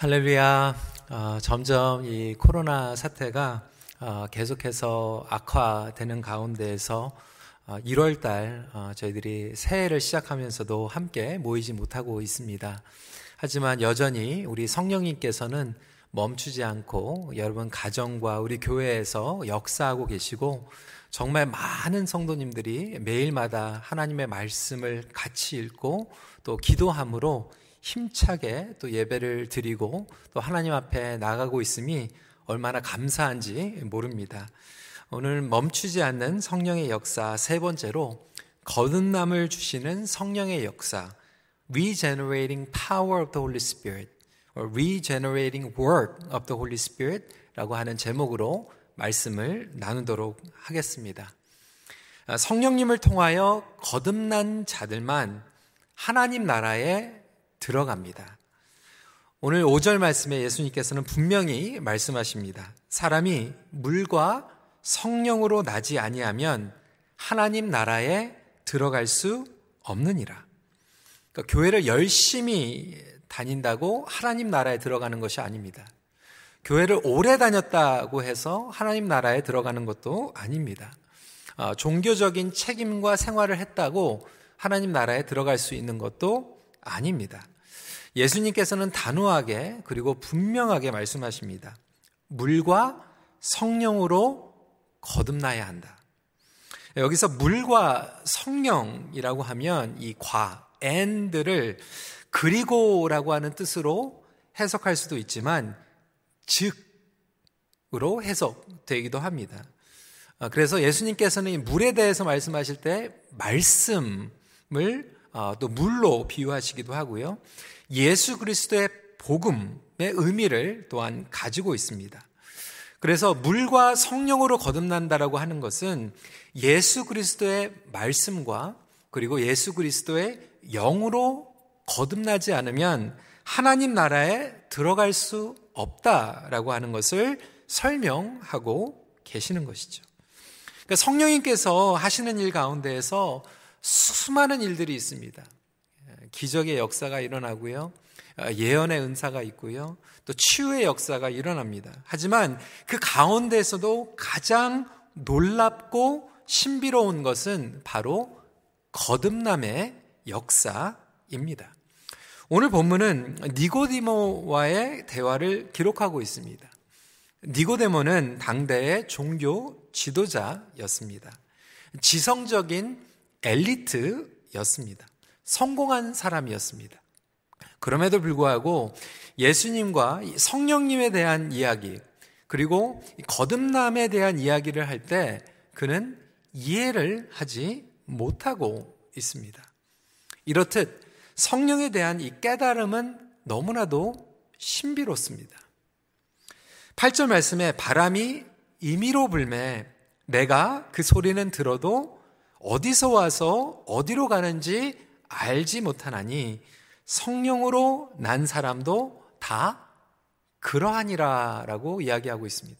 할렐루야. 어, 점점 이 코로나 사태가 어, 계속해서 악화되는 가운데에서 어, 1월 달 어, 저희들이 새해를 시작하면서도 함께 모이지 못하고 있습니다. 하지만 여전히 우리 성령님께서는 멈추지 않고 여러분 가정과 우리 교회에서 역사하고 계시고 정말 많은 성도님들이 매일마다 하나님의 말씀을 같이 읽고 또 기도함으로 힘차게 또 예배를 드리고 또 하나님 앞에 나가고 있음이 얼마나 감사한지 모릅니다. 오늘 멈추지 않는 성령의 역사 세 번째로 거듭남을 주시는 성령의 역사 Regenerating Power of the Holy Spirit or Regenerating Work of the Holy Spirit 라고 하는 제목으로 말씀을 나누도록 하겠습니다. 성령님을 통하여 거듭난 자들만 하나님 나라에 들어갑니다. 오늘 5절 말씀에 예수님께서는 분명히 말씀하십니다. 사람이 물과 성령으로 나지 아니하면 하나님 나라에 들어갈 수 없느니라. 그러니까 교회를 열심히 다닌다고 하나님 나라에 들어가는 것이 아닙니다. 교회를 오래 다녔다고 해서 하나님 나라에 들어가는 것도 아닙니다. 어, 종교적인 책임과 생활을 했다고 하나님 나라에 들어갈 수 있는 것도 아닙니다. 예수님께서는 단호하게 그리고 분명하게 말씀하십니다. 물과 성령으로 거듭나야 한다. 여기서 물과 성령이라고 하면 이 과, and를 그리고라고 하는 뜻으로 해석할 수도 있지만 즉으로 해석되기도 합니다. 그래서 예수님께서는 물에 대해서 말씀하실 때 말씀을 어, 또 물로 비유하시기도 하고요. 예수 그리스도의 복음의 의미를 또한 가지고 있습니다. 그래서 물과 성령으로 거듭난다라고 하는 것은 예수 그리스도의 말씀과 그리고 예수 그리스도의 영으로 거듭나지 않으면 하나님 나라에 들어갈 수 없다라고 하는 것을 설명하고 계시는 것이죠. 그러니까 성령님께서 하시는 일 가운데에서 수많은 일들이 있습니다. 기적의 역사가 일어나고요. 예언의 은사가 있고요. 또 치유의 역사가 일어납니다. 하지만 그 가운데에서도 가장 놀랍고 신비로운 것은 바로 거듭남의 역사입니다. 오늘 본문은 니고디모와의 대화를 기록하고 있습니다. 니고데모는 당대의 종교 지도자였습니다. 지성적인 엘리트였습니다. 성공한 사람이었습니다. 그럼에도 불구하고 예수님과 성령님에 대한 이야기, 그리고 거듭남에 대한 이야기를 할 때 그는 이해를 하지 못하고 있습니다. 이렇듯 성령에 대한 이 깨달음은 너무나도 신비롭습니다. 8절 말씀에 바람이 임의로 불매 내가 그 소리는 들어도 어디서 와서 어디로 가는지 알지 못하나니 성령으로 난 사람도 다 그러하니라라고 이야기하고 있습니다.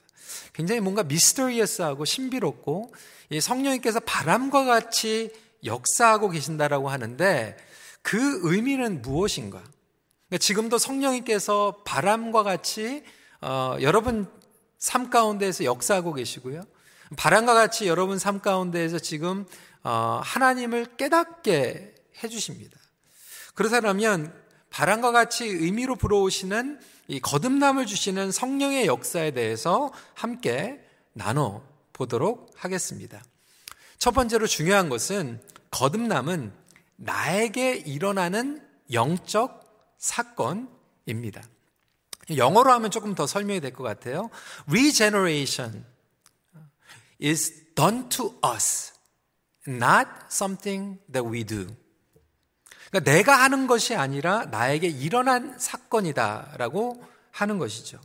굉장히 뭔가 미스터리어스하고 신비롭고 성령님께서 바람과 같이 역사하고 계신다라고 하는데 그 의미는 무엇인가? 그러니까 지금도 성령님께서 바람과 같이 어, 여러분 삶 가운데에서 역사하고 계시고요. 바람과 같이 여러분 삶 가운데에서 지금 어, 하나님을 깨닫게 해주십니다. 그렇다면 바람과 같이 의미로 불어오시는 이 거듭남을 주시는 성령의 역사에 대해서 함께 나눠 보도록 하겠습니다. 첫 번째로 중요한 것은 거듭남은 나에게 일어나는 영적 사건입니다. 영어로 하면 조금 더 설명이 될 것 같아요. Regeneration is done to us, not something that we do. 그러니까 내가 하는 것이 아니라 나에게 일어난 사건이다라고 하는 것이죠.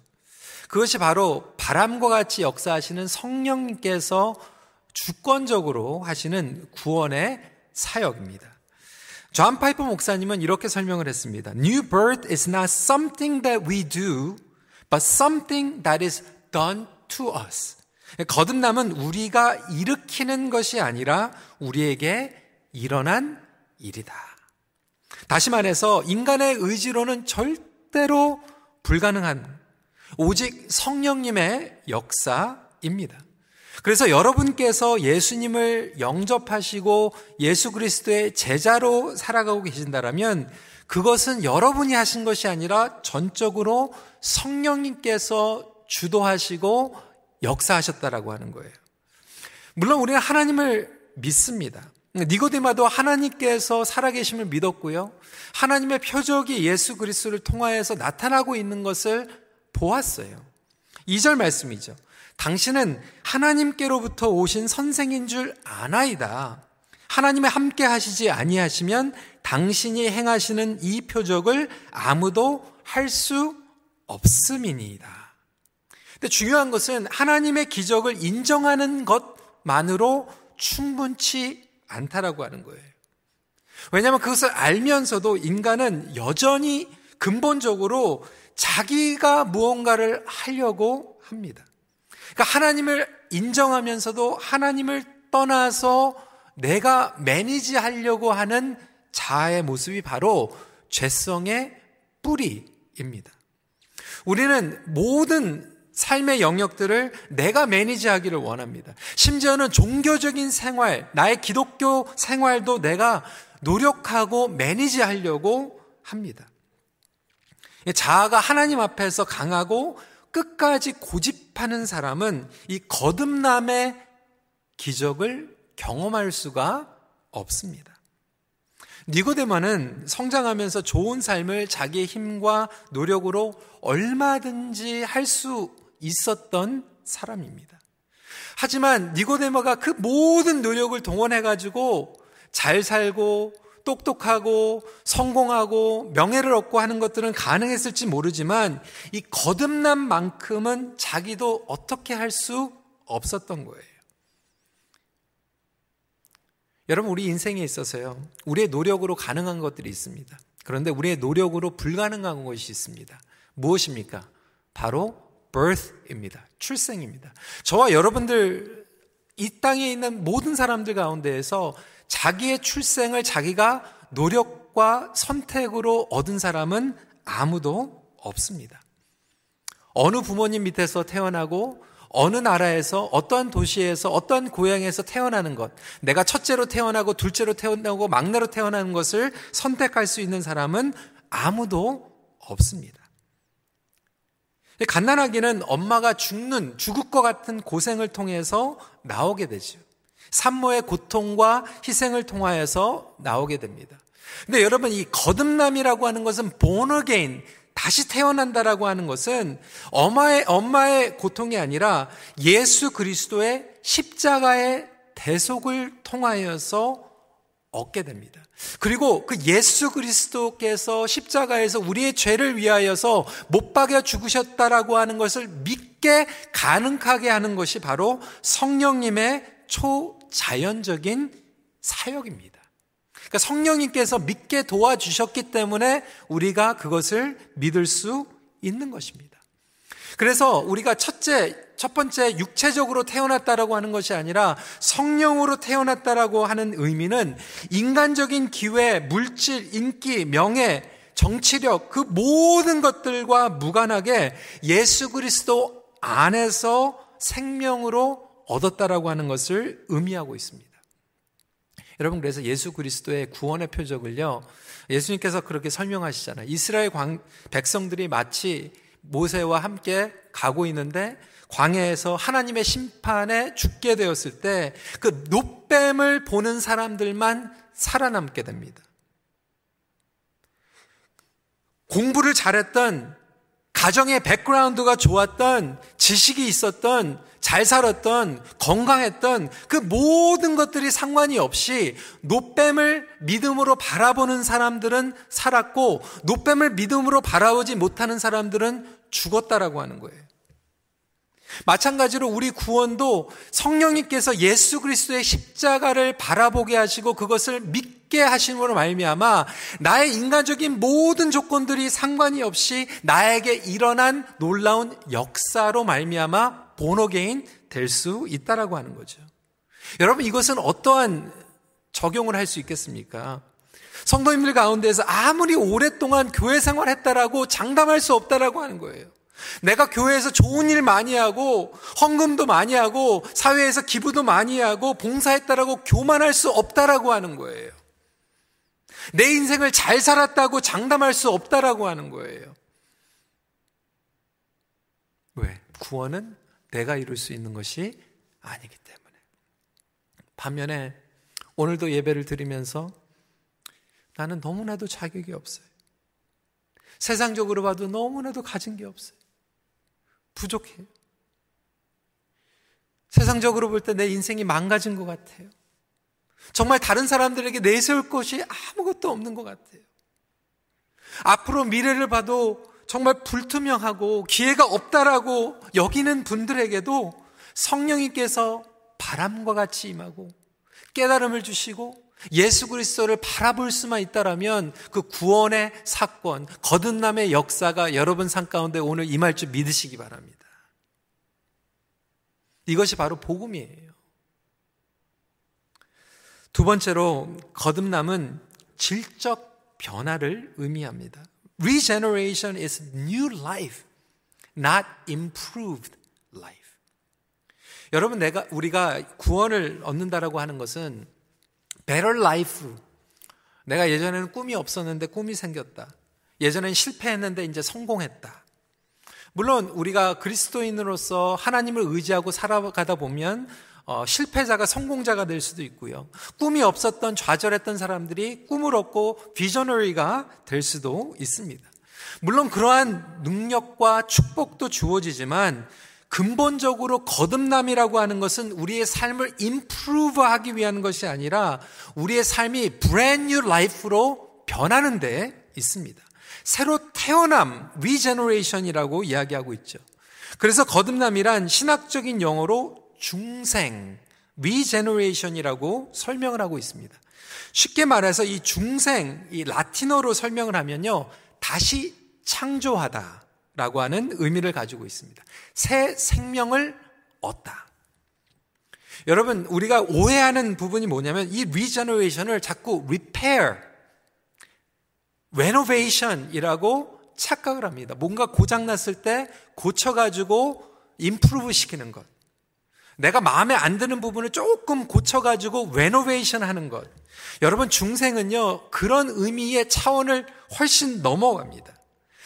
그것이 바로 바람과 같이 역사하시는 성령님께서 주권적으로 하시는 구원의 사역입니다. 존 파이퍼 목사님은 이렇게 설명을 했습니다. New birth is not something that we do, but something that is done to us. 거듭남은 우리가 일으키는 것이 아니라 우리에게 일어난 일이다. 다시 말해서 인간의 의지로는 절대로 불가능한 오직 성령님의 역사입니다. 그래서 여러분께서 예수님을 영접하시고 예수 그리스도의 제자로 살아가고 계신다라면 그것은 여러분이 하신 것이 아니라 전적으로 성령님께서 주도하시고 역사하셨다라고 하는 거예요. 물론 우리는 하나님을 믿습니다. 니고데마도 하나님께서 살아계심을 믿었고요. 하나님의 표적이 예수 그리스도를 통하여서 나타나고 있는 것을 보았어요. 2절 말씀이죠. 당신은 하나님께로부터 오신 선생인 줄 아나이다. 하나님의 함께 하시지 아니하시면 당신이 행하시는 이 표적을 아무도 할 수 없음이니이다. 근데 중요한 것은 하나님의 기적을 인정하는 것만으로 충분치 않다라고 하는 거예요. 왜냐하면 그것을 알면서도 인간은 여전히 근본적으로 자기가 무언가를 하려고 합니다. 그러니까 하나님을 인정하면서도 하나님을 떠나서 내가 매니지 하려고 하는 자아의 모습이 바로 죄성의 뿌리입니다. 우리는 모든 삶의 영역들을 내가 매니지하기를 원합니다. 심지어는 종교적인 생활, 나의 기독교 생활도 내가 노력하고 매니지하려고 합니다. 자아가 하나님 앞에서 강하고 끝까지 고집하는 사람은 이 거듭남의 기적을 경험할 수가 없습니다. 니고데마는 성장하면서 좋은 삶을 자기의 힘과 노력으로 얼마든지 할 수 있었던 사람입니다. 하지만 니고데마가 그 모든 노력을 동원해 가지고 잘 살고 똑똑하고 성공하고 명예를 얻고 하는 것들은 가능했을지 모르지만 이 거듭남만큼은 자기도 어떻게 할 수 없었던 거예요. 여러분 우리 인생에 있어서요. 우리의 노력으로 가능한 것들이 있습니다. 그런데 우리의 노력으로 불가능한 것이 있습니다. 무엇입니까? 바로 birth입니다. 출생입니다. 저와 여러분들 이 땅에 있는 모든 사람들 가운데에서 자기의 출생을 자기가 노력과 선택으로 얻은 사람은 아무도 없습니다. 어느 부모님 밑에서 태어나고 어느 나라에서 어떠한 도시에서 어떠한 고향에서 태어나는 것, 내가 첫째로 태어나고 둘째로 태어나고 막내로 태어나는 것을 선택할 수 있는 사람은 아무도 없습니다. 갓난아기는 엄마가 죽는, 죽을 것 같은 고생을 통해서 나오게 되죠. 산모의 고통과 희생을 통하여서 나오게 됩니다. 근데 여러분 이 거듭남이라고 하는 것은 again 다시 태어난다라고 하는 것은 엄마의 엄마의 고통이 아니라 예수 그리스도의 십자가의 대속을 통하여서 얻게 됩니다. 그리고 그 예수 그리스도께서 십자가에서 우리의 죄를 위하여서 못 박여 죽으셨다라고 하는 것을 믿게 가능하게 하는 것이 바로 성령님의 초자연적인 사역입니다. 그러니까 성령님께서 믿게 도와주셨기 때문에 우리가 그것을 믿을 수 있는 것입니다. 그래서 우리가 첫째, 첫 번째 육체적으로 태어났다라고 하는 것이 아니라 성령으로 태어났다라고 하는 의미는 인간적인 기회, 물질, 인기, 명예, 정치력 그 모든 것들과 무관하게 예수 그리스도 안에서 생명으로 얻었다라고 하는 것을 의미하고 있습니다. 여러분 그래서 예수 그리스도의 구원의 표적을요. 예수님께서 그렇게 설명하시잖아요. 이스라엘 백성들이 마치 모세와 함께 가고 있는데 광야에서 하나님의 심판에 죽게 되었을 때 그 노뱀을 보는 사람들만 살아남게 됩니다. 공부를 잘했던 가정의 백그라운드가 좋았던 지식이 있었던 잘 살았던, 건강했던 그 모든 것들이 상관이 없이 노뱀을 믿음으로 바라보는 사람들은 살았고, 노뱀을 믿음으로 바라보지 못하는 사람들은 죽었다라고 하는 거예요. 마찬가지로 우리 구원도 성령님께서 예수 그리스도의 십자가를 바라보게 하시고 그것을 믿게 하심으로 말미암아 나의 인간적인 모든 조건들이 상관이 없이 나에게 일어난 놀라운 역사로 말미암아 본어게인 될 수 있다라고 하는 거죠. 여러분 이것은 어떠한 적용을 할 수 있겠습니까? 성도님들 가운데서 아무리 오랫동안 교회 생활했다라고 장담할 수 없다라고 하는 거예요. 내가 교회에서 좋은 일 많이 하고 헌금도 많이 하고 사회에서 기부도 많이 하고 봉사했다라고 교만할 수 없다라고 하는 거예요. 내 인생을 잘 살았다고 장담할 수 없다라고 하는 거예요. 왜? 구원은 내가 이룰 수 있는 것이 아니기 때문에. 반면에 오늘도 예배를 드리면서 나는 너무나도 자격이 없어요. 세상적으로 봐도 너무나도 가진 게 없어요. 부족해요. 세상적으로 볼 때 내 인생이 망가진 것 같아요. 정말 다른 사람들에게 내세울 것이 아무것도 없는 것 같아요. 앞으로 미래를 봐도 정말 불투명하고 기회가 없다라고 여기는 분들에게도 성령님께서 바람과 같이 임하고 깨달음을 주시고 예수 그리스도를 바라볼 수만 있다라면 그 구원의 사건, 거듭남의 역사가 여러분 삶 가운데 오늘 임할 줄 믿으시기 바랍니다. 이것이 바로 복음이에요. 두 번째로 거듭남은 질적 변화를 의미합니다. Regeneration is new life, not improved life. 여러분 내가 우리가 구원을 얻는다라고 하는 것은 better life. 내가 예전에는 꿈이 없었는데 꿈이 생겼다. 예전엔 실패했는데 이제 성공했다. 물론 우리가 그리스도인으로서 하나님을 의지하고 살아가다 보면 어, 실패자가 성공자가 될 수도 있고요. 꿈이 없었던 좌절했던 사람들이 꿈을 얻고 비저너리가 될 수도 있습니다. 물론 그러한 능력과 축복도 주어지지만 근본적으로 거듭남이라고 하는 것은 우리의 삶을 임프루브 하기 위한 것이 아니라 우리의 삶이 brand new life로 변하는 데 있습니다. 새로 태어남, regeneration이라고 이야기하고 있죠. 그래서 거듭남이란 신학적인 용어로 중생, regeneration이라고 설명을 하고 있습니다. 쉽게 말해서 이 중생, 이 라틴어로 설명을 하면요. 다시 창조하다. 라고 하는 의미를 가지고 있습니다. 새 생명을 얻다. 여러분, 우리가 오해하는 부분이 뭐냐면 이 regeneration을 자꾸 repair, renovation이라고 착각을 합니다. 뭔가 고장났을 때 고쳐가지고 improve 시키는 것. 내가 마음에 안 드는 부분을 조금 고쳐가지고 레노베이션 하는 것. 여러분, 중생은요, 그런 의미의 차원을 훨씬 넘어갑니다.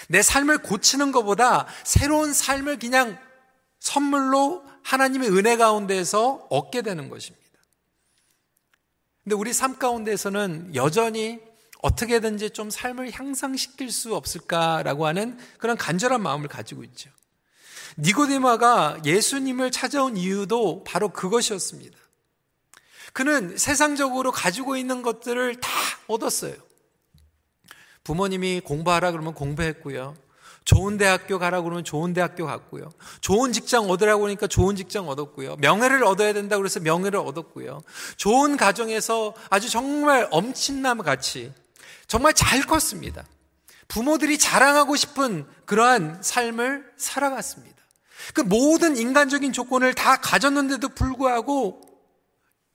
내 삶을 고치는 것보다 새로운 삶을 그냥 선물로 하나님의 은혜 가운데에서 얻게 되는 것입니다. 근데 우리 삶 가운데에서는 여전히 어떻게든지 좀 삶을 향상시킬 수 없을까라고 하는 그런 간절한 마음을 가지고 있죠. 니고데마가 예수님을 찾아온 이유도 바로 그것이었습니다. 그는 세상적으로 가지고 있는 것들을 다 얻었어요. 부모님이 공부하라 그러면 공부했고요. 좋은 대학교 가라 그러면 좋은 대학교 갔고요. 좋은 직장 얻으라고 하니까 좋은 직장 얻었고요. 명예를 얻어야 된다고 그래서 명예를 얻었고요. 좋은 가정에서 아주 정말 엄친남 같이 정말 잘 컸습니다. 부모들이 자랑하고 싶은 그러한 삶을 살아갔습니다. 그 모든 인간적인 조건을 다 가졌는데도 불구하고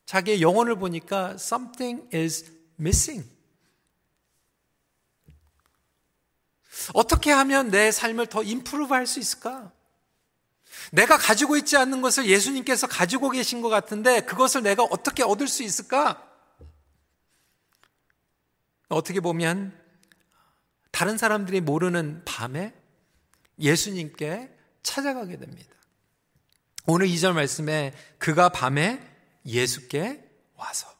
자기의 영혼을 보니까 something is missing. 어떻게 하면 내 삶을 더 임프루브 할 수 있을까? 내가 가지고 있지 않는 것을 예수님께서 가지고 계신 것 같은데 그것을 내가 어떻게 얻을 수 있을까? 어떻게 보면 다른 사람들이 모르는 밤에 예수님께 찾아가게 됩니다. 오늘 2절 말씀에 그가 밤에 예수께 와서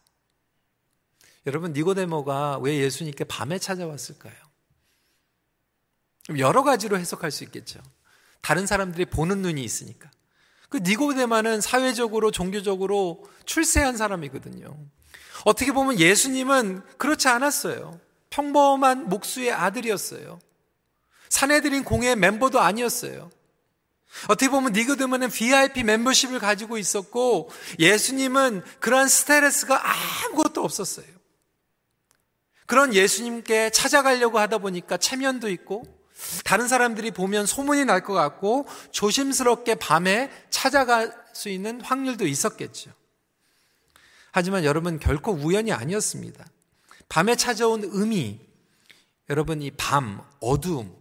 여러분 니고데모가 왜 예수님께 밤에 찾아왔을까요? 여러 가지로 해석할 수 있겠죠. 다른 사람들이 보는 눈이 있으니까. 그 니고데마는 사회적으로 종교적으로 출세한 사람이거든요. 어떻게 보면 예수님은 그렇지 않았어요. 평범한 목수의 아들이었어요. 사내들인 공의 멤버도 아니었어요. 어떻게 보면 니고데모는 VIP 멤버십을 가지고 있었고 예수님은 그러한 스테레스가 아무것도 없었어요. 그런 예수님께 찾아가려고 하다 보니까 체면도 있고 다른 사람들이 보면 소문이 날 것 같고 조심스럽게 밤에 찾아갈 수 있는 확률도 있었겠죠. 하지만 여러분 결코 우연이 아니었습니다. 밤에 찾아온 의미, 여러분 이 밤, 어두움,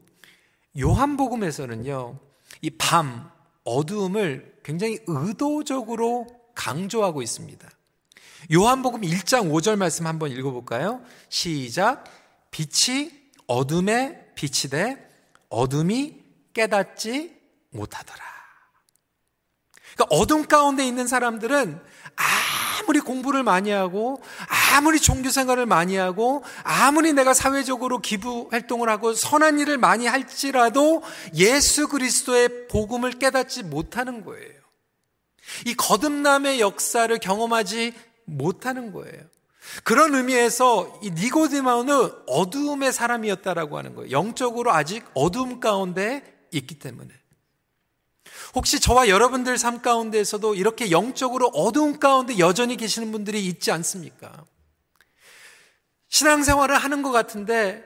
요한복음에서는요, 이 밤, 어두움을 굉장히 의도적으로 강조하고 있습니다. 요한복음 1장 5절 말씀 한번 읽어볼까요? 시작. 빛이 어둠에 빛이 돼 어둠이 깨닫지 못하더라. 그러니까 어둠 가운데 있는 사람들은 아무리 공부를 많이 하고 아무리 종교 생활을 많이 하고 아무리 내가 사회적으로 기부 활동을 하고 선한 일을 많이 할지라도 예수 그리스도의 복음을 깨닫지 못하는 거예요. 이 거듭남의 역사를 경험하지 못하는 거예요. 그런 의미에서 이 니고디마는 어두움의 사람이었다라고 하는 거예요. 영적으로 아직 어두움 가운데 있기 때문에. 혹시 저와 여러분들 삶 가운데에서도 이렇게 영적으로 어두운 가운데 여전히 계시는 분들이 있지 않습니까? 신앙생활을 하는 것 같은데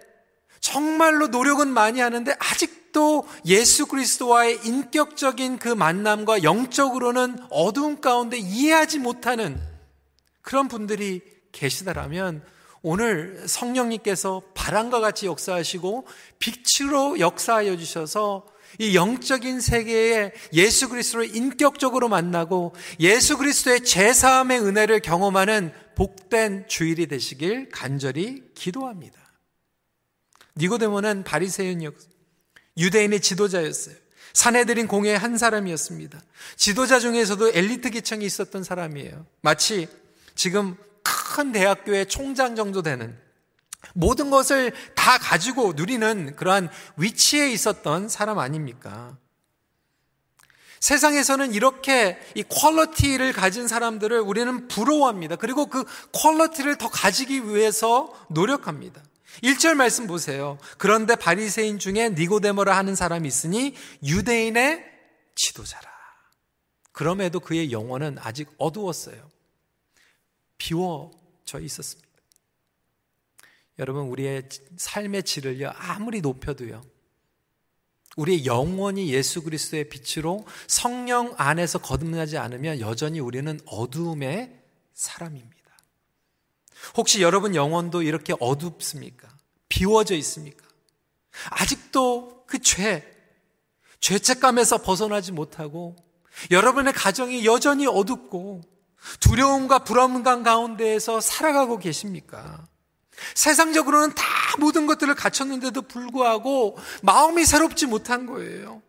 정말로 노력은 많이 하는데 아직도 예수 그리스도와의 인격적인 그 만남과 영적으로는 어두운 가운데 이해하지 못하는 그런 분들이 계시다라면 오늘 성령님께서 바람과 같이 역사하시고 빛으로 역사하여 주셔서 이 영적인 세계에 예수 그리스도를 인격적으로 만나고 예수 그리스도의 제사함의 은혜를 경험하는 복된 주일이 되시길 간절히 기도합니다. 니고데모는 바리새인이었 유대인의 지도자였어요. 사내들인 공회의 한 사람이었습니다. 지도자 중에서도 엘리트 기층이 있었던 사람이에요. 마치 지금 큰 대학교의 총장 정도 되는 모든 것을 다 가지고 누리는 그러한 위치에 있었던 사람 아닙니까? 세상에서는 이렇게 이 퀄러티를 가진 사람들을 우리는 부러워합니다. 그리고 그 퀄러티를 더 가지기 위해서 노력합니다. 1절 말씀 보세요. 그런데 바리새인 중에 니고데모라 하는 사람이 있으니 유대인의 지도자라. 그럼에도 그의 영혼은 아직 어두웠어요. 비워져 있었습니다. 여러분, 우리의 삶의 질을요, 아무리 높여도요, 우리의 영혼이 예수 그리스도의 빛으로 성령 안에서 거듭나지 않으면 여전히 우리는 어두움의 사람입니다. 혹시 여러분 영혼도 이렇게 어둡습니까? 비워져 있습니까? 아직도 그 죄, 죄책감에서 벗어나지 못하고 여러분의 가정이 여전히 어둡고 두려움과 불안감 가운데에서 살아가고 계십니까? 세상적으로는 다 모든 것들을 갖췄는데도 불구하고 마음이 새롭지 못한 거예요.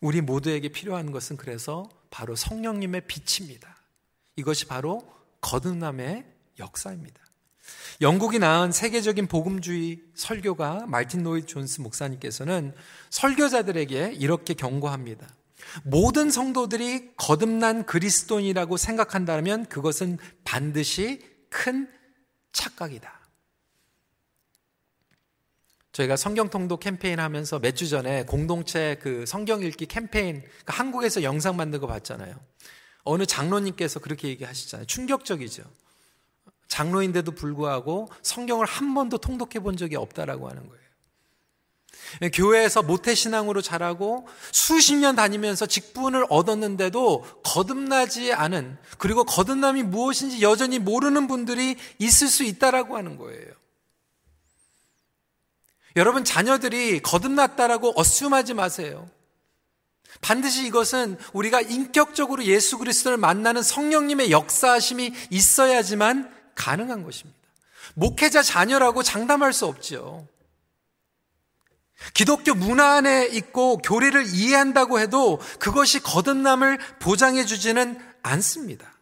우리 모두에게 필요한 것은 그래서 바로 성령님의 빛입니다. 이것이 바로 거듭남의 역사입니다. 영국이 낳은 세계적인 복음주의 설교가 말틴 노이 존스 목사님께서는 설교자들에게 이렇게 경고합니다. 모든 성도들이 거듭난 그리스도인이라고 생각한다면 그것은 반드시 큰 착각이다. 저희가 성경 통독 캠페인 하면서 몇 주 전에 공동체 그 성경 읽기 캠페인 그 한국에서 영상 만든 거 봤잖아요. 어느 장로님께서 그렇게 얘기하시잖아요. 충격적이죠. 장로인데도 불구하고 성경을 한 번도 통독해 본 적이 없다라고 하는 거예요. 교회에서 모태신앙으로 자라고 수십 년 다니면서 직분을 얻었는데도 거듭나지 않은 그리고 거듭남이 무엇인지 여전히 모르는 분들이 있을 수 있다라고 하는 거예요. 여러분 자녀들이 거듭났다라고 어스움하지 마세요. 반드시 이것은 우리가 인격적으로 예수 그리스도를 만나는 성령님의 역사하심이 있어야지만 가능한 것입니다. 목회자 자녀라고 장담할 수 없지요. 기독교 문화 안에 있고 교리를 이해한다고 해도 그것이 거듭남을 보장해 주지는 않습니다.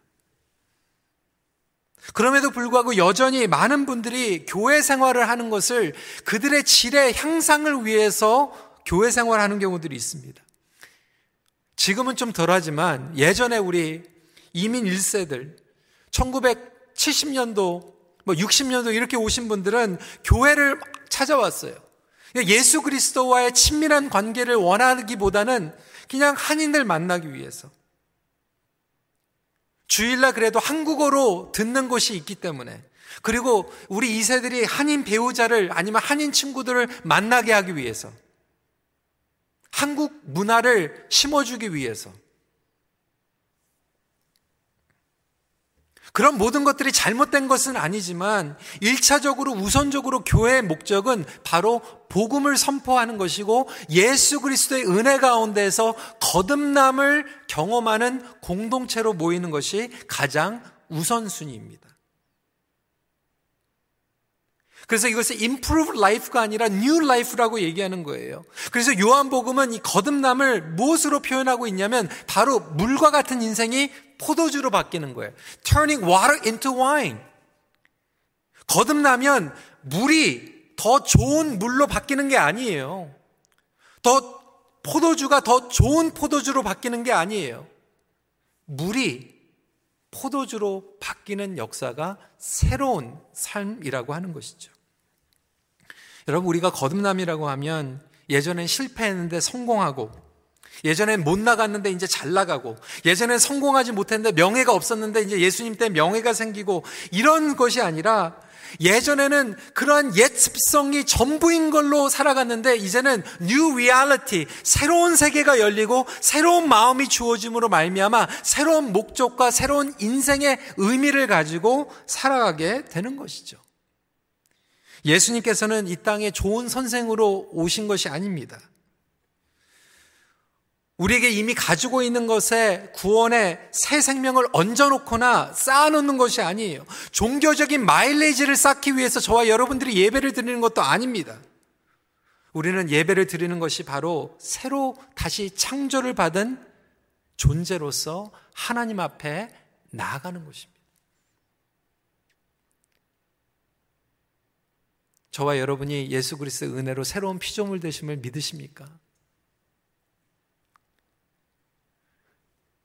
그럼에도 불구하고 여전히 많은 분들이 교회 생활을 하는 것을 그들의 질의 향상을 위해서 교회 생활을 하는 경우들이 있습니다. 지금은 좀 덜하지만 예전에 우리 이민 1세들 1970년도 뭐 60년도 이렇게 오신 분들은 교회를 찾아왔어요. 예수 그리스도와의 친밀한 관계를 원하기보다는 그냥 한인들 만나기 위해서. 주일날 그래도 한국어로 듣는 곳이 있기 때문에. 그리고 우리 2세들이 한인 배우자를 아니면 한인 친구들을 만나게 하기 위해서. 한국 문화를 심어주기 위해서. 그런 모든 것들이 잘못된 것은 아니지만 1차적으로 우선적으로 교회의 목적은 바로 복음을 선포하는 것이고 예수 그리스도의 은혜 가운데에서 거듭남을 경험하는 공동체로 모이는 것이 가장 우선순위입니다. 그래서 이것을 improve life가 아니라 new life라고 얘기하는 거예요. 그래서 요한복음은 이 거듭남을 무엇으로 표현하고 있냐면 바로 물과 같은 인생이 포도주로 바뀌는 거예요. turning water into wine. 거듭나면 물이 더 좋은 물로 바뀌는 게 아니에요. 더 포도주가 더 좋은 포도주로 바뀌는 게 아니에요. 물이 포도주로 바뀌는 역사가 새로운 삶이라고 하는 것이죠. 여러분, 우리가 거듭남이라고 하면 예전엔 실패했는데 성공하고, 예전엔 못 나갔는데 이제 잘 나가고, 예전엔 성공하지 못했는데 명예가 없었는데 이제 예수님 때 명예가 생기고, 이런 것이 아니라 예전에는 그러한 옛 습성이 전부인 걸로 살아갔는데 이제는 new reality, 새로운 세계가 열리고 새로운 마음이 주어짐으로 말미암아 새로운 목적과 새로운 인생의 의미를 가지고 살아가게 되는 것이죠. 예수님께서는 이 땅에 좋은 선생으로 오신 것이 아닙니다. 우리에게 이미 가지고 있는 것에 구원의 새 생명을 얹어놓거나 쌓아놓는 것이 아니에요. 종교적인 마일레이지를 쌓기 위해서 저와 여러분들이 예배를 드리는 것도 아닙니다. 우리는 예배를 드리는 것이 바로 새로 다시 창조를 받은 존재로서 하나님 앞에 나아가는 것입니다. 저와 여러분이 예수 그리스도의 은혜로 새로운 피조물 되심을 믿으십니까?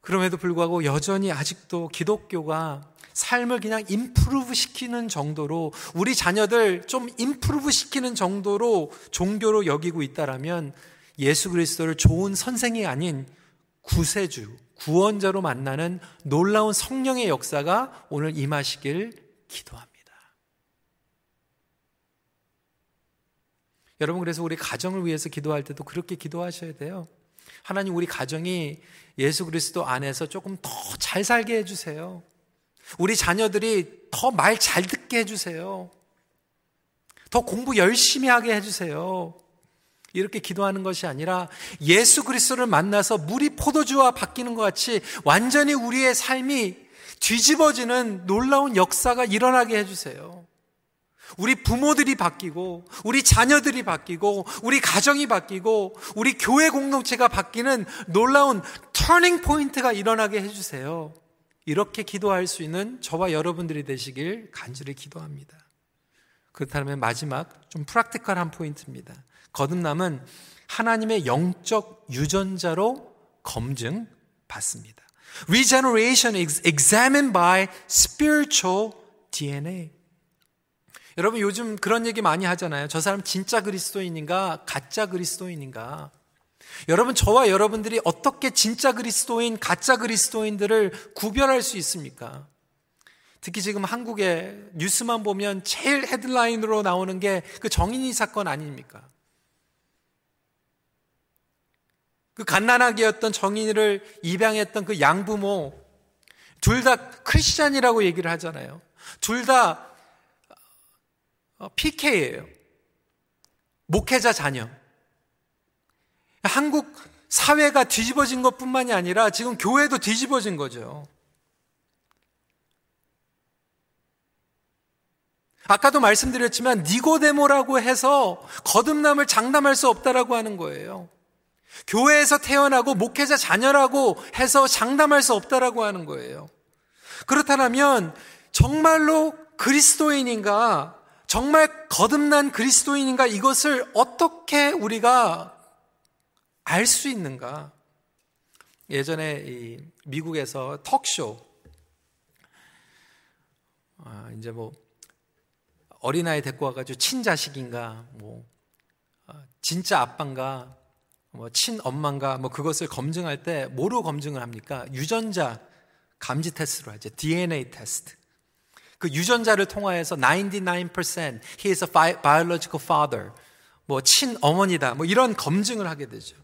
그럼에도 불구하고 여전히 아직도 기독교가 삶을 그냥 임프루브 시키는 정도로 우리 자녀들 좀 임프루브 시키는 정도로 종교로 여기고 있다라면 예수 그리스도를 좋은 선생이 아닌 구세주, 구원자로 만나는 놀라운 성령의 역사가 오늘 임하시길 기도합니다. 여러분 그래서 우리 가정을 위해서 기도할 때도 그렇게 기도하셔야 돼요. 하나님 우리 가정이 예수 그리스도 안에서 조금 더 잘 살게 해주세요. 우리 자녀들이 더 말 잘 듣게 해주세요. 더 공부 열심히 하게 해주세요. 이렇게 기도하는 것이 아니라 예수 그리스도를 만나서 물이 포도주와 바뀌는 것 같이 완전히 우리의 삶이 뒤집어지는 놀라운 역사가 일어나게 해주세요. 우리 부모들이 바뀌고, 우리 자녀들이 바뀌고, 우리 가정이 바뀌고, 우리 교회 공동체가 바뀌는 놀라운 turning point가 일어나게 해주세요. 이렇게 기도할 수 있는 저와 여러분들이 되시길 간절히 기도합니다. 그렇다면 마지막 좀 practical한 포인트입니다. 거듭남은 하나님의 영적 유전자로 검증받습니다. Regeneration is examined by spiritual DNA. 여러분 요즘 그런 얘기 많이 하잖아요. 저 사람 진짜 그리스도인인가, 가짜 그리스도인인가. 여러분 저와 여러분들이 어떻게 진짜 그리스도인, 가짜 그리스도인들을 구별할 수 있습니까? 특히 지금 한국의 뉴스만 보면 제일 헤드라인으로 나오는 게 그 정인이 사건 아닙니까? 그 갓난아기였던 정인이를 입양했던 그 양부모 둘 다 크리스찬이라고 얘기를 하잖아요. 둘다 어, PK예요. 목회자 자녀. 한국 사회가 뒤집어진 것 뿐만이 아니라 지금 교회도 뒤집어진 거죠. 아까도 말씀드렸지만 니고데모라고 해서 거듭남을 장담할 수 없다라고 하는 거예요. 교회에서 태어나고 목회자 자녀라고 해서 장담할 수 없다라고 하는 거예요. 그렇다면 정말로 그리스도인인가 정말 거듭난 그리스도인인가 이것을 어떻게 우리가 알 수 있는가? 예전에 미국에서 턱쇼, 아, 이제 뭐 어린아이 데리고 와가지고 친자식인가, 뭐 아, 진짜 아빠인가, 뭐 친엄마인가, 뭐 그것을 검증할 때 뭐로 검증을 합니까? 유전자 감지 테스트로 하죠. DNA 테스트. 그 유전자를 통하여서 99% he is a biological father. 뭐 친어머니다. 뭐 이런 검증을 하게 되죠.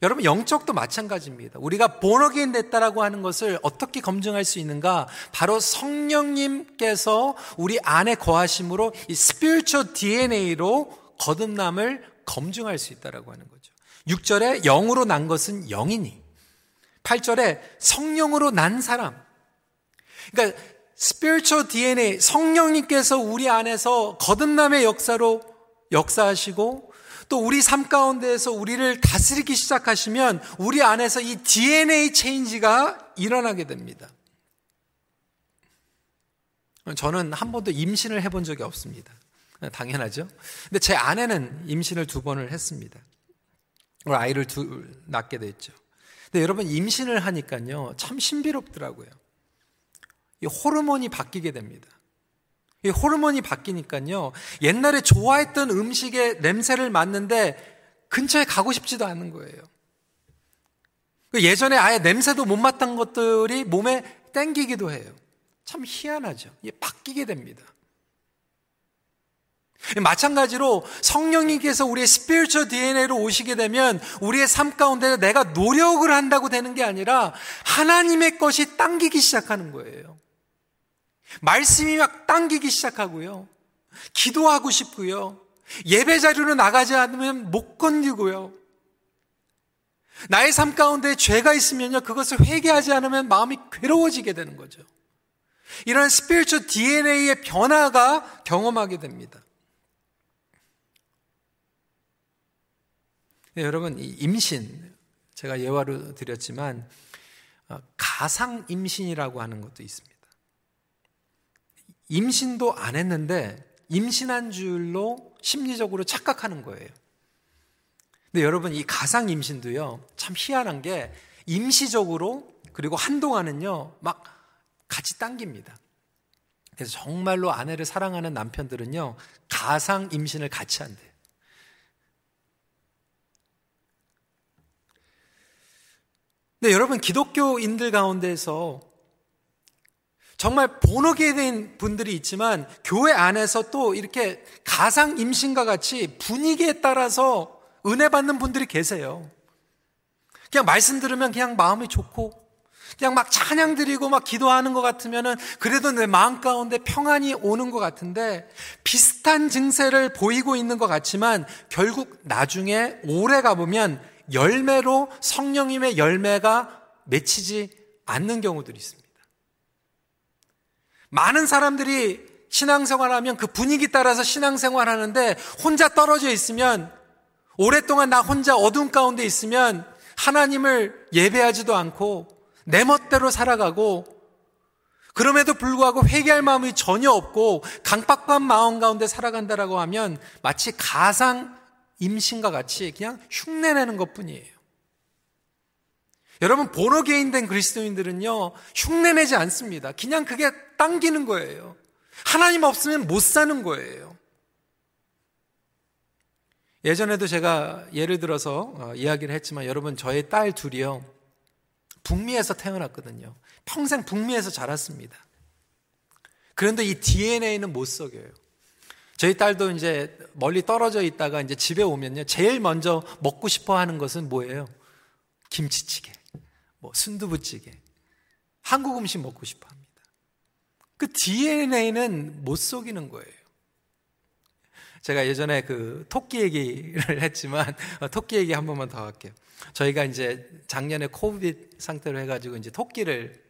여러분 영적도 마찬가지입니다. 우리가 born again 됐다라고 하는 것을 어떻게 검증할 수 있는가? 바로 성령님께서 우리 안에 거하심으로 이 spiritual DNA로 거듭남을 검증할 수 있다라고 하는 거죠. 6절에 영으로 난 것은 영이니 8절에 성령으로 난 사람. 그러니까 spiritual DNA 성령님께서 우리 안에서 거듭남의 역사로 역사하시고 또 우리 삶 가운데에서 우리를 다스리기 시작하시면 우리 안에서 이 DNA change가 일어나게 됩니다. 저는 한 번도 임신을 해본 적이 없습니다. 당연하죠. 근데 제 아내는 임신을 두 번을 했습니다. 아이를 두, 낳게 됐죠. 근데 여러분 임신을 하니까요, 참 신비롭더라고요. 이 호르몬이 바뀌게 됩니다. 이 호르몬이 바뀌니까요. 옛날에 좋아했던 음식의 냄새를 맡는데 근처에 가고 싶지도 않은 거예요. 그 예전에 아예 냄새도 못 맡던 것들이 몸에 땡기기도 해요. 참 희한하죠. 이게 바뀌게 됩니다. 마찬가지로 성령님께서 우리의 스피리처 DNA로 오시게 되면 우리의 삶 가운데 내가 노력을 한다고 되는 게 아니라 하나님의 것이 당기기 시작하는 거예요. 말씀이 막 당기기 시작하고요. 기도하고 싶고요. 예배 자리로 나가지 않으면 못 건디고요. 나의 삶 가운데 죄가 있으면요. 그것을 회개하지 않으면 마음이 괴로워지게 되는 거죠. 이런 스피리처 DNA의 변화가 경험하게 됩니다. 네, 여러분, 임신, 제가 예화로 드렸지만, 어, 가상 임신이라고 하는 것도 있습니다. 임신도 안 했는데 임신한 줄로 심리적으로 착각하는 거예요. 근데 여러분 이 가상 임신도요 참 희한한 게 임시적으로 그리고 한동안은요 막 같이 당깁니다. 그래서 정말로 아내를 사랑하는 남편들은요 가상 임신을 같이 한대요. 근데 여러분 기독교인들 가운데서 정말 본어게 된 분들이 있지만 교회 안에서 또 이렇게 가상 임신과 같이 분위기에 따라서 은혜 받는 분들이 계세요. 그냥 말씀 들으면 그냥 마음이 좋고 그냥 막 찬양 드리고 막 기도하는 것 같으면은 그래도 내 마음 가운데 평안이 오는 것 같은데 비슷한 증세를 보이고 있는 것 같지만 결국 나중에 오래 가보면 열매로 성령님의 열매가 맺히지 않는 경우들이 있습니다. 많은 사람들이 신앙생활 하면 그 분위기 따라서 신앙생활 하는데 혼자 떨어져 있으면 오랫동안 나 혼자 어둠 가운데 있으면 하나님을 예배하지도 않고 내 멋대로 살아가고 그럼에도 불구하고 회개할 마음이 전혀 없고 강박한 마음 가운데 살아간다라고 하면 마치 가상 임신과 같이 그냥 흉내내는 것 뿐이에요. 여러분, 본어게인 된 그리스도인들은요, 흉내내지 않습니다. 그냥 그게 당기는 거예요. 하나님 없으면 못 사는 거예요. 예전에도 제가 예를 들어서 어, 이야기를 했지만 여러분, 저의 딸 둘이요, 북미에서 태어났거든요. 평생 북미에서 자랐습니다. 그런데 이 DNA는 못 속여요. 저희 딸도 이제 멀리 떨어져 있다가 이제 집에 오면요. 제일 먼저 먹고 싶어 하는 것은 뭐예요? 김치찌개. 뭐 순두부찌개, 한국 음식 먹고 싶어 합니다. 그 DNA는 못 속이는 거예요. 제가 예전에 그 토끼 얘기를 했지만 어, 토끼 얘기 한 번만 더 할게요. 저희가 이제 작년에 코비드 상태로 해가지고 이제 토끼를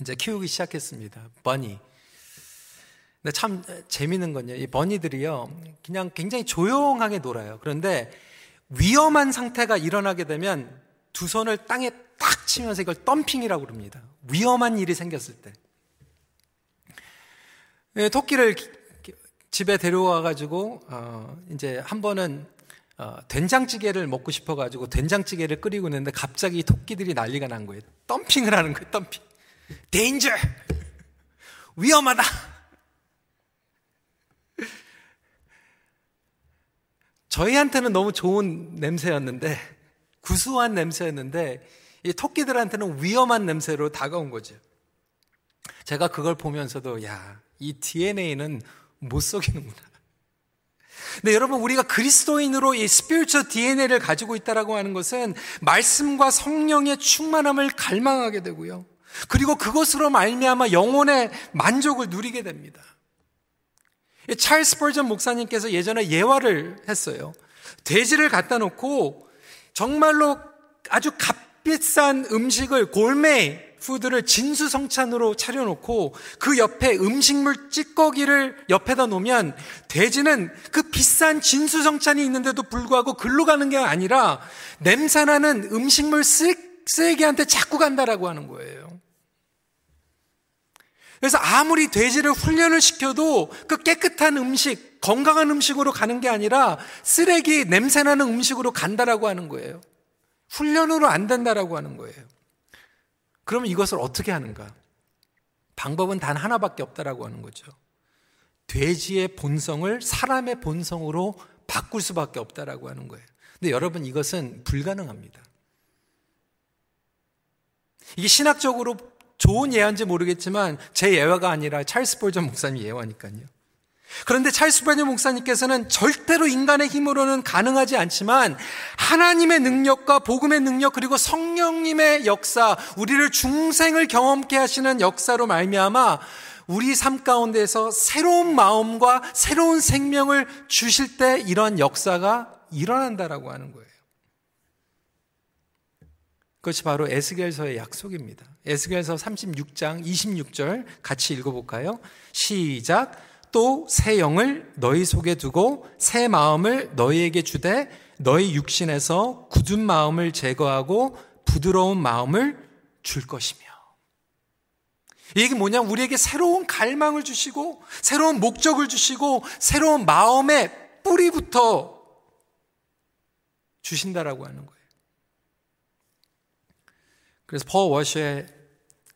이제 키우기 시작했습니다. 버니. 근데 참 재미있는 건요. 이 버니들이요. 그냥 굉장히 조용하게 놀아요. 그런데 위험한 상태가 일어나게 되면 두 손을 땅에 딱 치면서 이걸 덤핑이라고 그럽니다. 위험한 일이 생겼을 때. 예, 토끼를 집에 데려와가지고, 어, 이제 한 번은, 어, 된장찌개를 먹고 싶어가지고 된장찌개를 끓이고 있는데 갑자기 토끼들이 난리가 난 거예요. 덤핑을 하는 거예요, 덤핑. 데인저! 위험하다! 저희한테는 너무 좋은 냄새였는데, 구수한 냄새였는데 이 토끼들한테는 위험한 냄새로 다가온 거죠. 제가 그걸 보면서도 야, 이 DNA는 못 속이는구나. 근데 여러분 우리가 그리스도인으로 이 스피리처 DNA를 가지고 있다라고 하는 것은 말씀과 성령의 충만함을 갈망하게 되고요. 그리고 그것으로 말미암아 영혼의 만족을 누리게 됩니다. 찰스 버전 목사님께서 예전에 예화를 했어요. 돼지를 갖다 놓고 정말로 아주 값비싼 음식을 골메 푸드를 진수성찬으로 차려놓고 그 옆에 음식물 찌꺼기를 옆에다 놓으면 돼지는 그 비싼 진수성찬이 있는데도 불구하고 글로 가는 게 아니라 냄새나는 음식물 쓰레기한테 자꾸 간다라고 하는 거예요. 그래서 아무리 돼지를 훈련을 시켜도 그 깨끗한 음식, 건강한 음식으로 가는 게 아니라 쓰레기, 냄새나는 음식으로 간다라고 하는 거예요. 훈련으로 안 된다라고 하는 거예요. 그러면 이것을 어떻게 하는가? 방법은 단 하나밖에 없다라고 하는 거죠. 돼지의 본성을 사람의 본성으로 바꿀 수밖에 없다라고 하는 거예요. 근데 여러분 이것은 불가능합니다. 이게 신학적으로 좋은 예화인지 모르겠지만 제 예화가 아니라 찰스 볼전 목사님 예화니까요. 그런데 찰스 베니 목사님께서는 절대로 인간의 힘으로는 가능하지 않지만 하나님의 능력과 복음의 능력 그리고 성령님의 역사, 우리를 중생을 경험케 하시는 역사로 말미암아 우리 삶 가운데서 새로운 마음과 새로운 생명을 주실 때 이러한 역사가 일어난다라고 하는 거예요. 그것이 바로 에스겔서의 약속입니다. 에스겔서 36장 26절 같이 읽어 볼까요? 시작. 또 새 영을 너희 속에 두고 새 마음을 너희에게 주되 너희 육신에서 굳은 마음을 제거하고 부드러운 마음을 줄 것이며. 이게 뭐냐? 우리에게 새로운 갈망을 주시고, 새로운 목적을 주시고, 새로운 마음의 뿌리부터 주신다라고 하는 거예요. 그래서 퍼 워셔의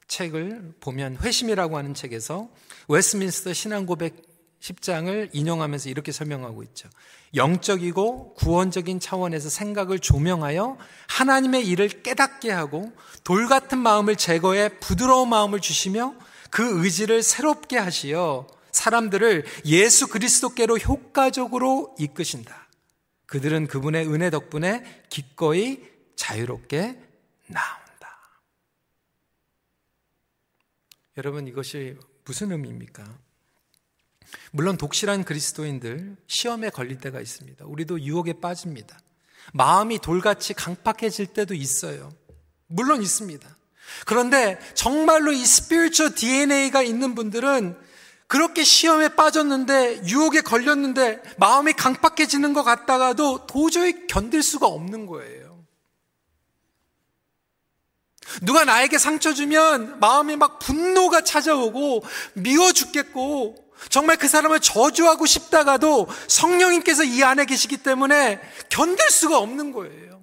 책을 보면 회심이라고 하는 책에서 웨스민스터 신앙고백 10장을 인용하면서 이렇게 설명하고 있죠. 영적이고 구원적인 차원에서 생각을 조명하여 하나님의 일을 깨닫게 하고 돌 같은 마음을 제거해 부드러운 마음을 주시며 그 의지를 새롭게 하시어 사람들을 예수 그리스도께로 효과적으로 이끄신다. 그들은 그분의 은혜 덕분에 기꺼이 자유롭게 나온다. 여러분 이것이 무슨 의미입니까? 물론 독실한 그리스도인들 시험에 걸릴 때가 있습니다. 우리도 유혹에 빠집니다. 마음이 돌같이 강팍해질 때도 있어요. 물론 있습니다. 그런데 정말로 이 스피리처 DNA가 있는 분들은 그렇게 시험에 빠졌는데 유혹에 걸렸는데 마음이 강팍해지는 것 같다가도 도저히 견딜 수가 없는 거예요. 누가 나에게 상처 주면 마음이 막 분노가 찾아오고 미워 죽겠고 정말 그 사람을 저주하고 싶다가도 성령님께서 이 안에 계시기 때문에 견딜 수가 없는 거예요.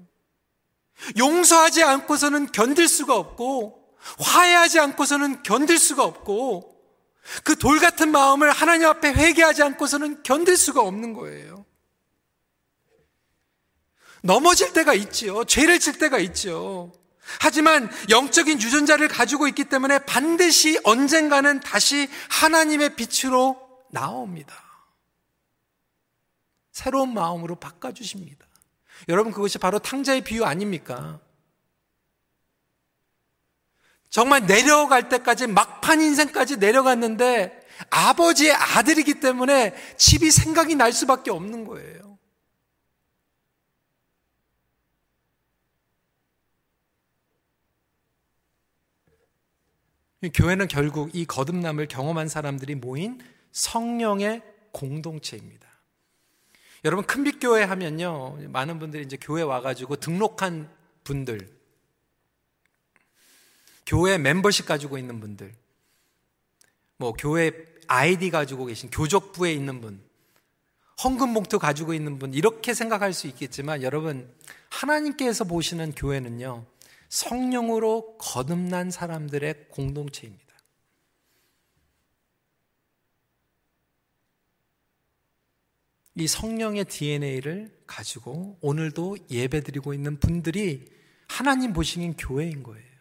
용서하지 않고서는 견딜 수가 없고, 화해하지 않고서는 견딜 수가 없고, 그 돌 같은 마음을 하나님 앞에 회개하지 않고서는 견딜 수가 없는 거예요. 넘어질 때가 있지요. 죄를 질 때가 있죠. 하지만 영적인 유전자를 가지고 있기 때문에 반드시 언젠가는 다시 하나님의 빛으로 나옵니다. 새로운 마음으로 바꿔주십니다. 여러분, 그것이 바로 탕자의 비유 아닙니까? 정말 내려갈 때까지 막판 인생까지 내려갔는데 아버지의 아들이기 때문에 집이 생각이 날 수밖에 없는 거예요. 교회는 결국 이 거듭남을 경험한 사람들이 모인 성령의 공동체입니다. 여러분 큰빛교회 하면요 많은 분들이 이제 교회 와가지고 등록한 분들, 교회 멤버십 가지고 있는 분들, 뭐 교회 아이디 가지고 계신 교족부에 있는 분, 헌금 봉투 가지고 있는 분 이렇게 생각할 수 있겠지만 여러분 하나님께서 보시는 교회는요 성령으로 거듭난 사람들의 공동체입니다. 이 성령의 DNA를 가지고 오늘도 예배드리고 있는 분들이 하나님 보시는 교회인 거예요.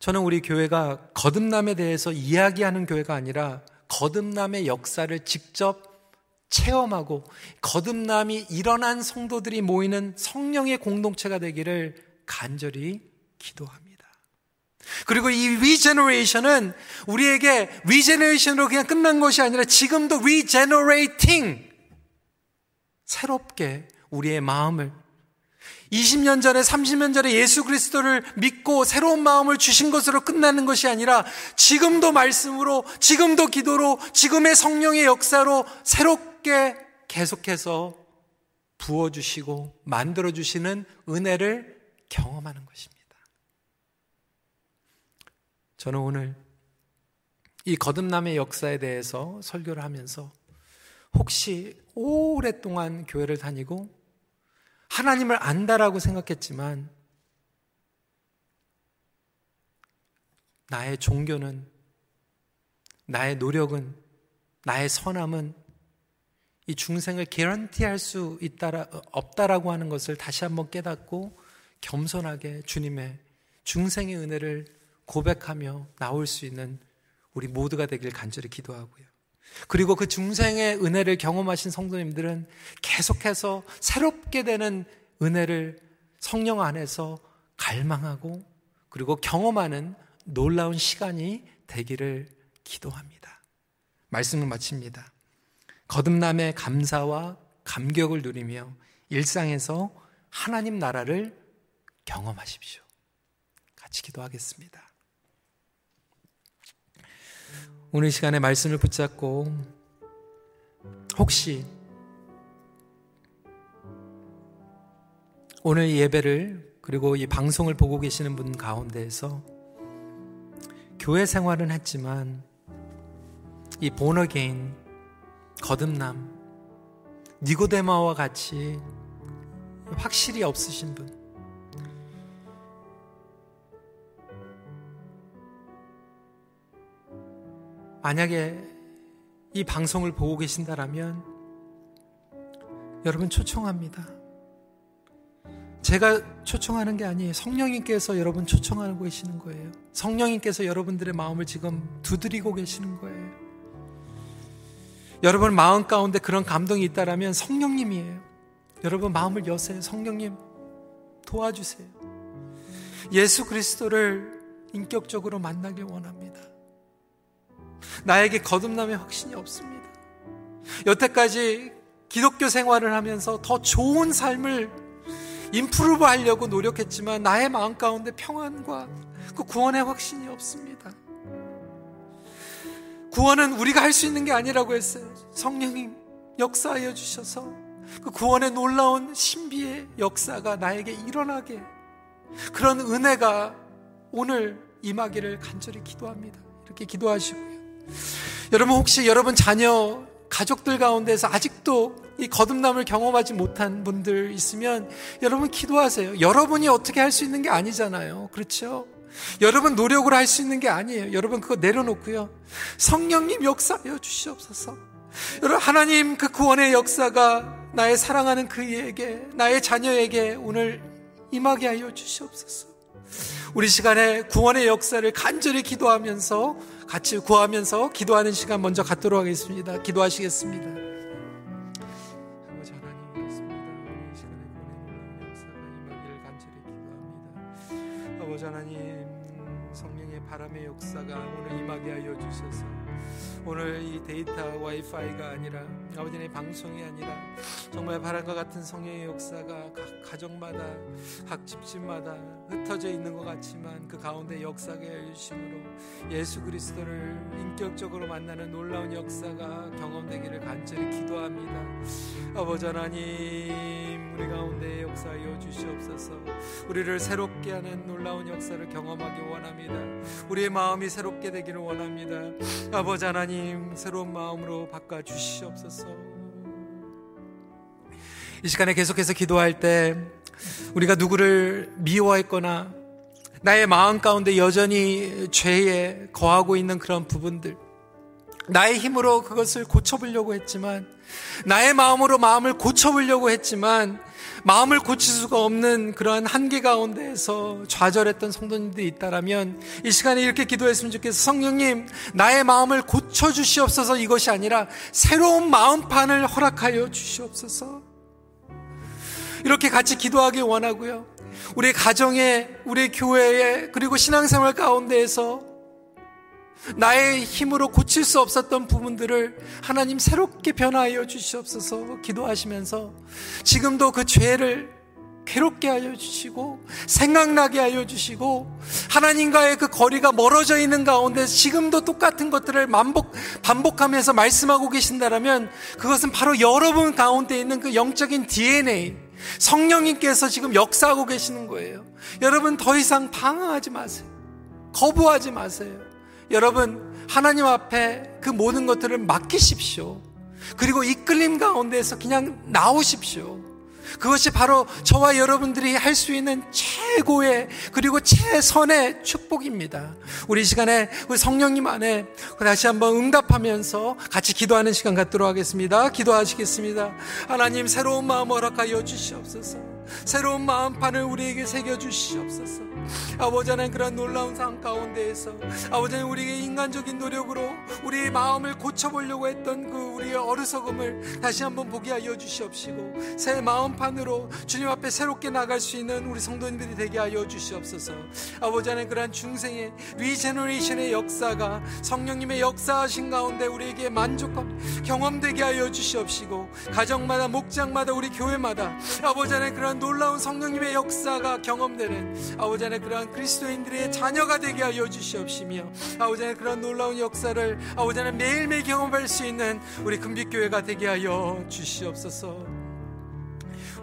저는 우리 교회가 거듭남에 대해서 이야기하는 교회가 아니라 거듭남의 역사를 직접 체험하고 거듭남이 일어난 성도들이 모이는 성령의 공동체가 되기를 간절히 기도합니다. 그리고 이 regeneration은 우리에게 regeneration으로 그냥 끝난 것이 아니라 지금도 regenerating 새롭게 우리의 마음을 20년 전에 30년 전에 예수 그리스도를 믿고 새로운 마음을 주신 것으로 끝나는 것이 아니라 지금도 말씀으로 지금도 기도로 지금의 성령의 역사로 새롭게 계속해서 부어 주시고 만들어 주시는 은혜를 경험하는 것입니다. 저는 오늘 이 거듭남의 역사에 대해서 설교를 하면서 혹시 오랫동안 교회를 다니고 하나님을 안다라고 생각했지만 나의 종교는 나의 노력은 나의 선함은 이 중생을 개런티할 수 있다라 없다라고 하는 것을 다시 한번 깨닫고 겸손하게 주님의 중생의 은혜를 고백하며 나올 수 있는 우리 모두가 되길 간절히 기도하고요. 그리고 그 중생의 은혜를 경험하신 성도님들은 계속해서 새롭게 되는 은혜를 성령 안에서 갈망하고 그리고 경험하는 놀라운 시간이 되기를 기도합니다. 말씀을 마칩니다. 거듭남의 감사와 감격을 누리며 일상에서 하나님 나라를 경험하십시오. 같이 기도하겠습니다. 오늘 시간에 말씀을 붙잡고 혹시 오늘 예배를 그리고 이 방송을 보고 계시는 분 가운데에서 교회 생활은 했지만 이 본어게인 거듭남 니고데마와 같이 확실히 없으신 분 만약에 이 방송을 보고 계신다라면 여러분 초청합니다. 제가 초청하는 게 아니에요. 성령님께서 여러분 초청하고 계시는 거예요. 성령님께서 여러분들의 마음을 지금 두드리고 계시는 거예요. 여러분 마음 가운데 그런 감동이 있다라면 성령님이에요. 여러분 마음을 여세요. 성령님 도와주세요. 예수 그리스도를 인격적으로 만나길 원합니다. 나에게 거듭남의 확신이 없습니다. 여태까지 기독교 생활을 하면서 더 좋은 삶을 인프루브 하려고 노력했지만 나의 마음 가운데 평안과 그 구원의 확신이 없습니다. 구원은 우리가 할 수 있는 게 아니라고 했어요. 성령님 역사하여 주셔서 그 구원의 놀라운 신비의 역사가 나에게 일어나게 그런 은혜가 오늘 임하기를 간절히 기도합니다. 이렇게 기도하시고요. 여러분 혹시 여러분 자녀 가족들 가운데서 아직도 이 거듭남을 경험하지 못한 분들 있으면 여러분 기도하세요. 여러분이 어떻게 할 수 있는 게 아니잖아요. 그렇죠? 여러분 노력으로 할 수 있는 게 아니에요. 여러분 그거 내려놓고요. 성령님 역사하여 주시옵소서. 여러분 하나님 그 구원의 역사가 나의 사랑하는 그에게 나의 자녀에게 오늘 임하게 하여 주시옵소서. 우리 시간에 구원의 역사를 간절히 기도하면서 같이 구하면서 기도하는 시간 먼저 갖도록 하겠습니다. 기도하시겠습니다. 하나님 바람의 역사가 오늘 임하게 하여 주셔서 오늘 이 데이터 와이파이가 아니라 아버지의 방송이 아니라 정말 바람과 같은 성령의 역사가 각 가정마다 각 집집마다 흩어져 있는 것 같지만 그 가운데 역사가 열심으로 예수 그리스도를 인격적으로 만나는 놀라운 역사가 경험되기를 간절히 기도합니다. 아버지 하나님 우리 가운데 역사하여 주시옵소서 우리를 새롭게 하는 놀라운 역사를 경험하기 원합니다. 우리의 마음이 새롭게 되기를 원합니다. 아버지 하나님 새로운 마음으로 바꿔 주시옵소서. 이 시간에 계속해서 기도할 때 우리가 누구를 미워했거나 나의 마음 가운데 여전히 죄에 거하고 있는 그런 부분들 나의 힘으로 그것을 고쳐보려고 했지만 나의 마음으로 마음을 고쳐보려고 했지만 마음을 고칠 수가 없는 그러한 한계 가운데에서 좌절했던 성도님들이 있다라면 이 시간에 이렇게 기도했으면 좋겠어. 성령님, 나의 마음을 고쳐 주시옵소서 이것이 아니라 새로운 마음판을 허락하여 주시옵소서. 이렇게 같이 기도하기 원하고요. 우리 가정에, 우리 교회에, 그리고 신앙생활 가운데에서 나의 힘으로 고칠 수 없었던 부분들을 하나님 새롭게 변화하여 주시옵소서 기도하시면서 지금도 그 죄를 괴롭게 하여 주시고 생각나게 하여 주시고 하나님과의 그 거리가 멀어져 있는 가운데 지금도 똑같은 것들을 반복 반복하면서 말씀하고 계신다라면 그것은 바로 여러분 가운데 있는 그 영적인 DNA 성령님께서 지금 역사하고 계시는 거예요. 여러분 더 이상 방황하지 마세요. 거부하지 마세요. 여러분, 하나님 앞에 그 모든 것들을 맡기십시오. 그리고 이끌림 가운데서 그냥 나오십시오. 그것이 바로 저와 여러분들이 할 수 있는 최고의 그리고 최선의 축복입니다. 우리 시간에 우리 성령님 안에 다시 한번 응답하면서 같이 기도하는 시간 갖도록 하겠습니다. 기도하시겠습니다. 하나님 새로운 마음 허락하여 주시옵소서. 새로운 마음판을 우리에게 새겨 주시옵소서. 아버지 하나님 그런 놀라운 상황 가운데에서 아버지 하나님 우리에게 인간적인 노력으로 우리의 마음을 고쳐보려고 했던 그 우리의 어리석음을 다시 한번 보게 하여 주시옵시고 새 마음판으로 주님 앞에 새롭게 나갈 수 있는 우리 성도님들이 되게 하여 주시옵소서 아버지 하나님 그러한 중생의 regeneration의 역사가 성령님의 역사하신 가운데 우리에게 만족함 경험되게 하여 주시옵시고 가정마다 목장마다 우리 교회마다 아버지 하나님 그 놀라운 성령님의 역사가 경험되는 아버지 하나님 그러한 그리스도인들의 자녀가 되게 하여 주시옵시며 아버지 하나님 그런 놀라운 역사를 아버지 하나님 매일매일 경험할 수 있는 우리 금빛교회가 되게 하여 주시옵소서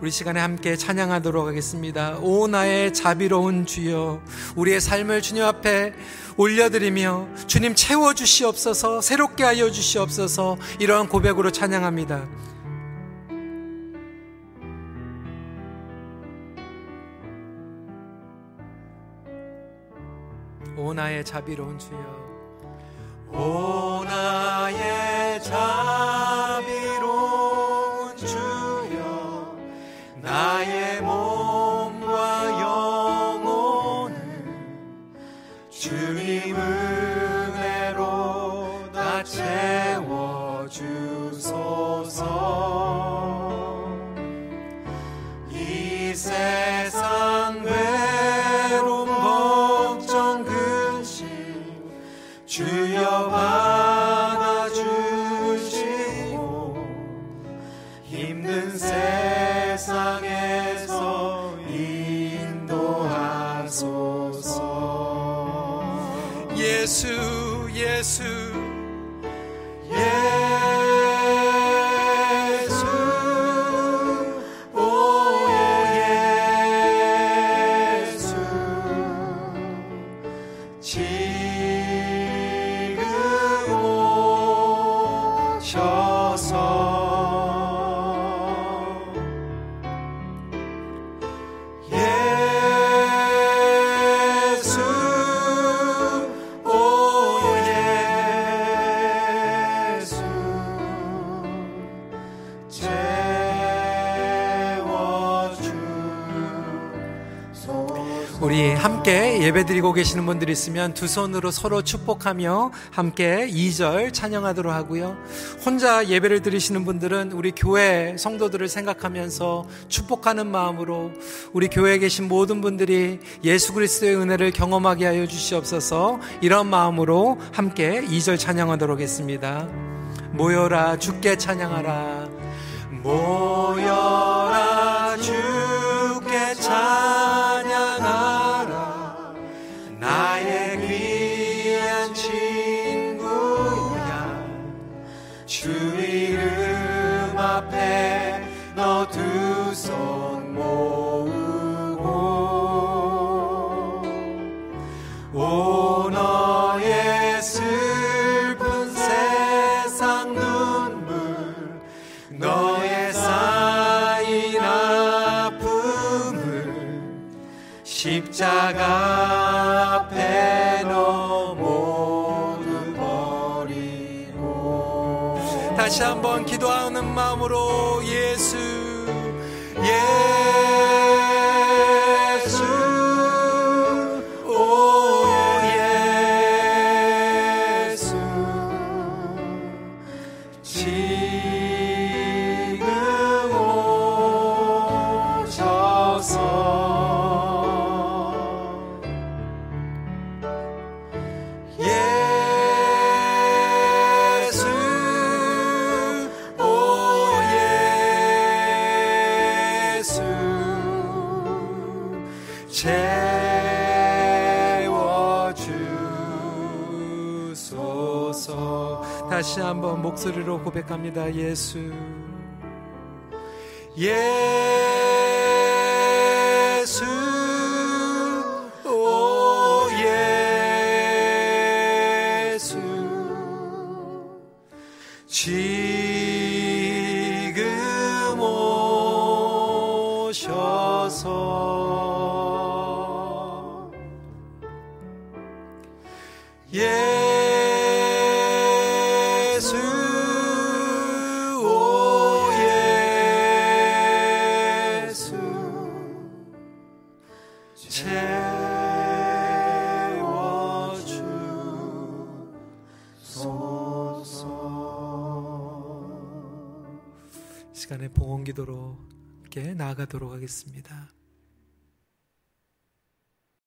우리 시간에 함께 찬양하도록 하겠습니다. 오 나의 자비로운 주여 우리의 삶을 주님 앞에 올려드리며 주님 채워 주시옵소서 새롭게 하여 주시옵소서 이러한 고백으로 찬양합니다. 오 나의 자비로운 주여. 오 우리 함께 예배드리고 계시는 분들 있으면 두 손으로 서로 축복하며 함께 2절 찬양하도록 하고요. 혼자 예배를 드리시는 분들은 우리 교회 성도들을 생각하면서 축복하는 마음으로 우리 교회에 계신 모든 분들이 예수 그리스도의 은혜를 경험하게 하여 주시옵소서 이런 마음으로 함께 2절 찬양하도록 하겠습니다. 모여라 주께 찬양하라 모여라 주께 찬양 앞에 너 두 손 모으고 오 너의 슬픈 세상 눈물 너의 쌓인 아픔을 십자가 다시 한번 기도하는 마음으로 예수 예 한번 목소리로 고백합니다. 예수. 예